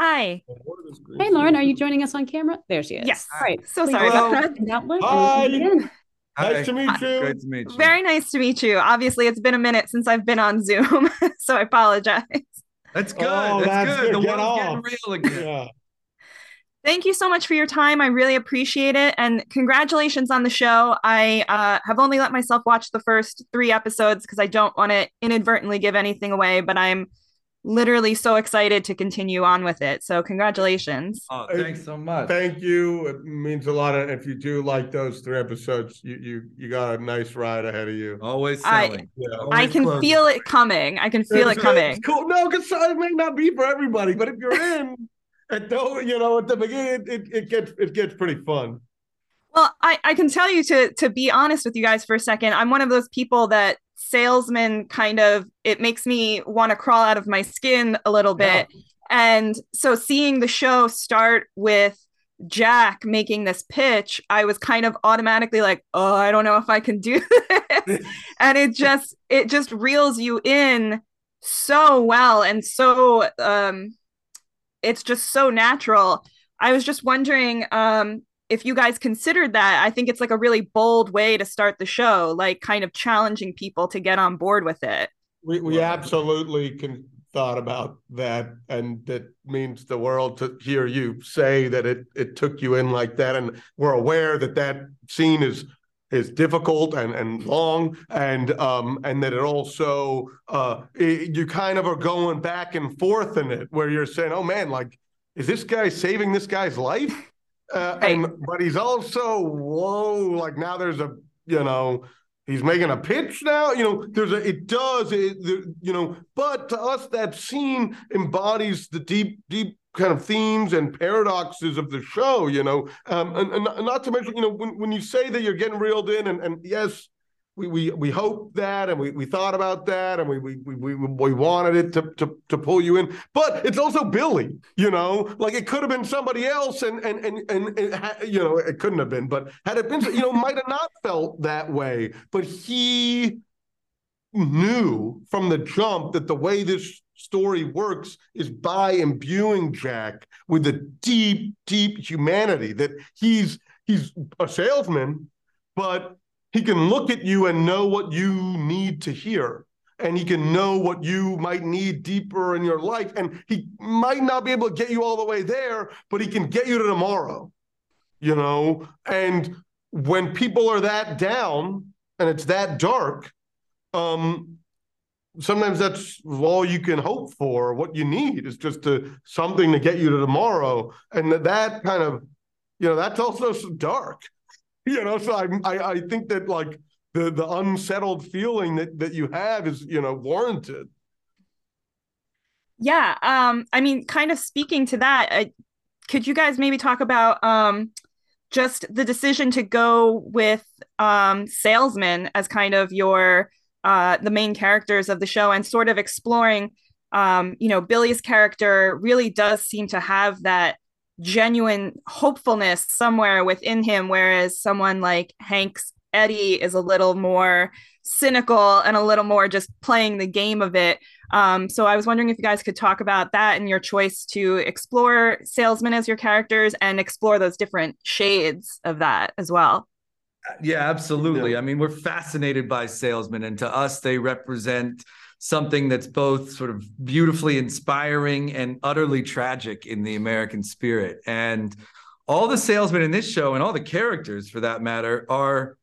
Hi. Hey, Lauren, are you joining us on camera? There she is. Yes. All right. So Please sorry about that. that one Hi. and. Nice to meet you. Great to meet you. Very nice to meet you. Obviously, it's been a minute since I've been on Zoom, so I apologize. That's good. Oh, that's, that's good. good. The Get world's off. getting real again. Yeah. Thank you so much for your time. I really appreciate it. And congratulations on the show. I uh, have only let myself watch the first three episodes because I don't want to inadvertently give anything away, but I'm literally so excited to continue on with it. So, congratulations. Oh, thanks so much. Thank you. It means a lot. And if you do like those three episodes, you you you got a nice ride ahead of you. Always I- selling. Yeah. Always I can closing. feel it coming. I can feel it coming. It's cool. No, because it may not be for everybody, but if you're in, at the, you know, at the beginning, it, it gets it gets pretty fun. Well, I, I can tell you to to be honest with you guys for a second. I'm one of those people that salesman kind of it makes me want to crawl out of my skin a little bit. And so seeing the show start with Jack making this pitch, I was kind of automatically like, "Oh, I don't know if I can do this." and it just it just reels you in so well and so um it's just so natural. I was just wondering um if you guys considered that, I think it's like a really bold way to start the show, like kind of challenging people to get on board with it. We we absolutely can thought about that, and that means the world to hear you say that it it took you in like that, and we're aware that that scene is is difficult and and long, and um and that it also uh it- you kind of are going back and forth in it, where you're saying, oh man, like is this guy saving this guy's life? Uh, Right. and but he's also whoa, like now there's a you know he's making a pitch now you know there's a it does it you know but to us that scene embodies the deep deep kind of themes and paradoxes of the show you know um and, and not- not to mention you know when, when you say that you're getting reeled in and, and yes we, we we hope that and we, we thought about that and we we, we we wanted it to, to to pull you in. But it's also Billy you know? Like it could have been somebody else and and and and, ha- you know it couldn't have been. But had it been you know might have not felt that way. But he knew from the jump that the way this story works is by imbuing Jack with a deep deep humanity that he's he's a salesman but he can look at you and know what you need to hear and he can know what you might need deeper in your life and he might not be able to get you all the way there but he can get you to tomorrow you know? And when people are that down and it's that dark um sometimes that's all you can hope for. What you need is just to something to get you to tomorrow and that, that kind of you know that's also dark you know so I, I i think that like the the unsettled feeling that that you have is you know warranted Yeah. Um, I mean, kind of speaking to that, I, could you guys maybe talk about um just the decision to go with um salesman as kind of your uh the main characters of the show and sort of exploring um, you know, Billy's character really does seem to have that genuine hopefulness somewhere within him, whereas someone like Hank's Eddie is a little more cynical and a little more just playing the game of it. Um, so I was wondering if you guys could talk about that and your choice to explore salesmen as your characters and explore those different shades of that as well. Yeah, absolutely. Yeah. I mean, we're fascinated by salesmen, and to us, they represent something that's both sort of beautifully inspiring and utterly tragic in the American spirit. And all the salesmen in this show, and all the characters for that matter, are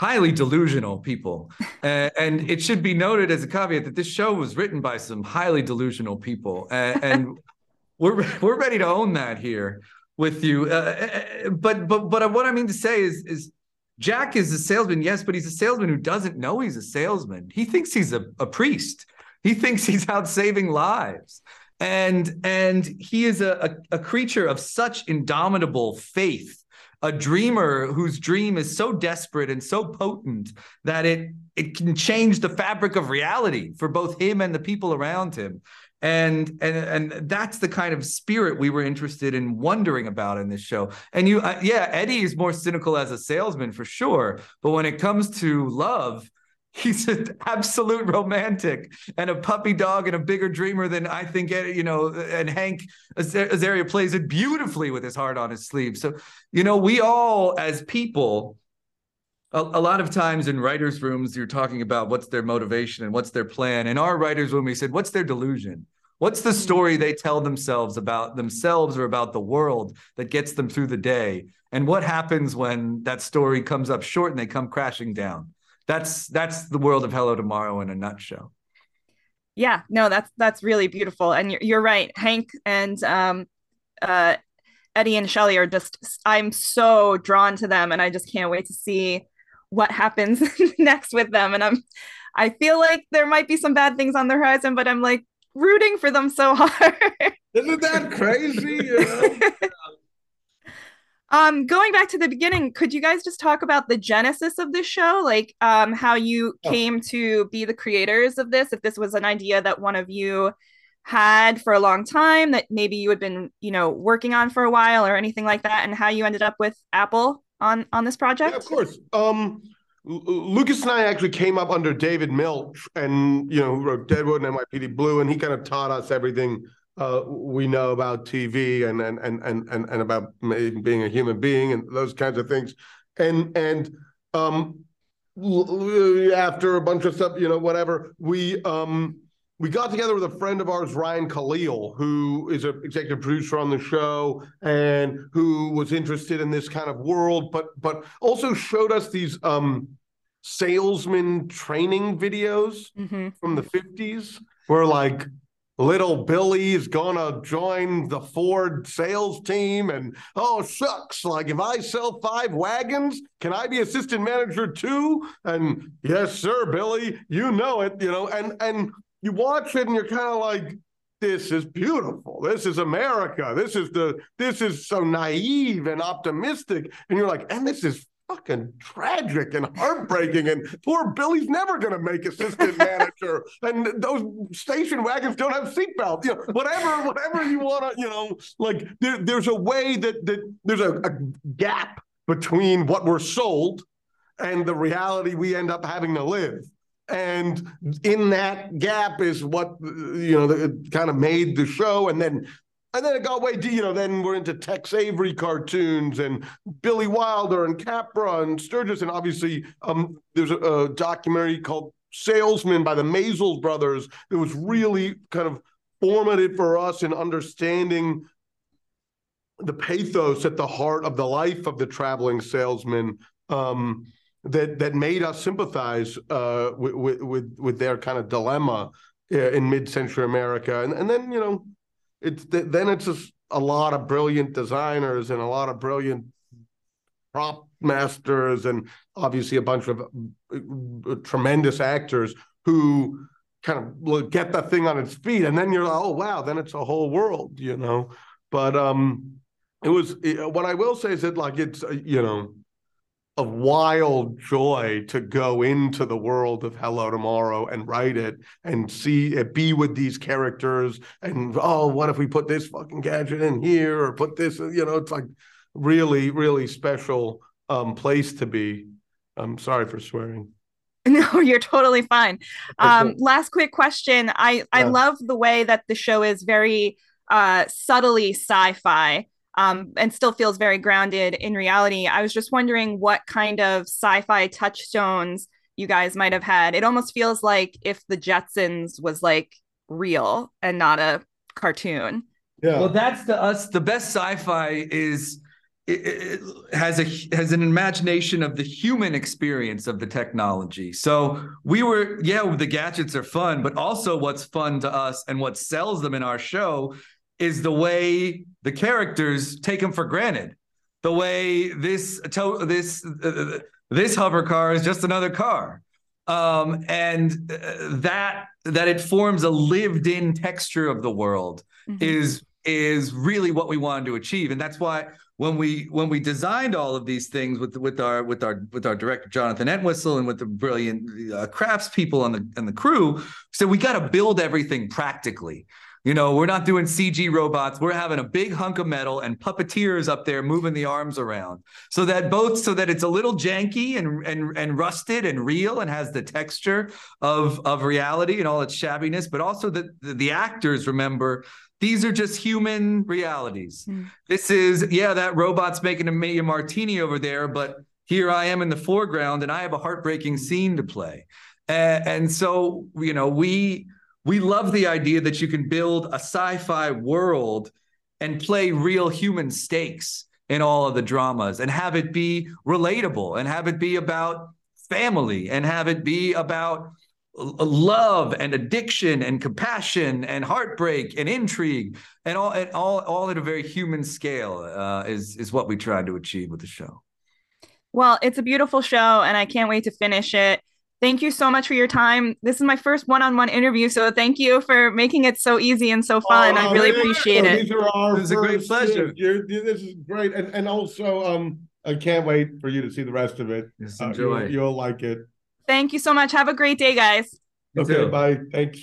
highly delusional people. Uh, and it should be noted as a caveat that this show was written by some highly delusional people, and, and we're we're ready to own that here with you. Uh, but but but what I mean to say is is Jack is a salesman, yes, but he's a salesman who doesn't know he's a salesman. He thinks he's a, a priest. He thinks he's out saving lives. And and he is a, a, a creature of such indomitable faith, a dreamer whose dream is so desperate and so potent that it it can change the fabric of reality for both him and the people around him and and and that's the kind of spirit we were interested in wondering about in this show and you uh, yeah eddie is more cynical as a salesman for sure but when it comes to love he's an absolute romantic and a puppy dog and a bigger dreamer than I think you know. And Hank Azaria plays it beautifully with his heart on his sleeve. So you know, we all as people. A, a lot of times in writers' rooms, you're talking about what's their motivation and what's their plan. In our writers' room, we said, "What's their delusion? What's the story they tell themselves about themselves or about the world that gets them through the day? And what happens when that story comes up short and they come crashing down? That's that's the world of Hello Tomorrow in a nutshell. Yeah, no, that's that's really beautiful, and you're, you're right. Hank and um, uh, Eddie and Shelly are just. I'm so drawn to them, and I just can't wait to see what happens next with them. And I'm, I feel like there might be some bad things on the horizon, but I'm like, rooting for them so hard. Isn't that crazy? You know? um, going back to the beginning, could you guys just talk about the genesis of this show? Like um how you oh. came to be the creators of this, if this was an idea that one of you had for a long time that maybe you had been, you know, working on for a while or anything like that, and how you ended up with Apple on on this project? Yeah, of course. Um Lucas and I actually came up under David Milch, and you know, wrote Deadwood and NYPD Blue, and he kind of taught us everything uh, we know about TV and and and and and about being a human being and those kinds of things. And and um, after a bunch of stuff, you know, whatever, we um we got together with a friend of ours, Ryan Khalil, who is an executive producer on the show and who was interested in this kind of world, but but also showed us these um, salesman training videos mm-hmm. from the 50s where like little Billy is gonna join the Ford sales team, and oh shucks, like if I sell five wagons, can I be assistant manager too? And yes, sir, Billy, you know it, you know, and and you watch it and you're kind of like, this is beautiful. This is America. This is the this is so naive and optimistic. And you're like, and this is fucking tragic and heartbreaking. And poor Billy's never going to make assistant manager. And those station wagons don't have seatbelts. You know, whatever, whatever you want to, you know, like there, there's a way that that there's a, a gap between what we're sold and the reality we end up having to live and in that gap is what you know it kind of made the show and then and then it got way deep. you know then we're into tex avery cartoons and billy wilder and capra and sturges and obviously um, there's a, a, documentary called salesman by the maysles brothers that was really kind of formative for us in understanding the pathos at the heart of the life of the traveling salesman um, that that made us sympathize uh, with, with with their kind of dilemma uh, in mid-century America, and and then you know, it's then it's just a lot of brilliant designers and a lot of brilliant prop masters, and obviously a bunch of uh, tremendous actors who kind of get the thing on its feet, and then you're like, oh wow, then it's a whole world, you know. But um, it was what I will say is that like it's uh, you know a wild joy to go into the world of Hello Tomorrow and write it and see it be with these characters and oh, what if we put this fucking gadget in here or put this, you know, it's like really, really special um, place to be. I'm sorry for swearing. No, you're totally fine. Um, last quick question. I, yeah. I love the way that the show is very uh, subtly sci-fi um, and still feels very grounded in reality. I was just wondering what kind of sci-fi touchstones you guys might have had. It almost feels like if the Jetsons was like real and not a cartoon. Yeah. Well, that's the us. The best sci-fi is it, it, has a has an imagination of the human experience of the technology. So we were, yeah, the gadgets are fun, but also what's fun to us and what sells them in our show is the way the characters take them for granted. The way this this uh, this hover car is just another car, um, and uh, that that it forms a lived-in texture of the world mm-hmm. is is really what we wanted to achieve, and that's why when we when we designed all of these things with with our with our with our director Jonathan Entwistle and with the brilliant uh, crafts people on the and the crew, so we got to build everything practically You know, we're not doing CG robots. We're having a big hunk of metal and puppeteers up there moving the arms around, so that both so that it's a little janky and and and rusted and real and has the texture of of reality and all its shabbiness, but also that the, the actors remember these are just human realities. Mm. This is yeah, that robot's making a, martini over there, but here I am in the foreground and I have a heartbreaking scene to play. And, and so, you know, we we love the idea that you can build a sci-fi world and play real human stakes in all of the dramas and have it be relatable and have it be about family and have it be about love and addiction and compassion and heartbreak and intrigue and all and all all at a very human scale uh, is is what we try to achieve with the show. Well, it's a beautiful show and I can't wait to finish it. Thank you so much for your time. This is my first one-on-one interview, so thank you for making it so easy and so fun. Oh, I really appreciate it. These are our this is a great pleasure. You're, this is great, and and also um, I can't wait for you to see the rest of it. Yes, enjoy. Uh, you'll, you'll like it. Thank you so much. Have a great day, guys. Okay, bye. Thanks.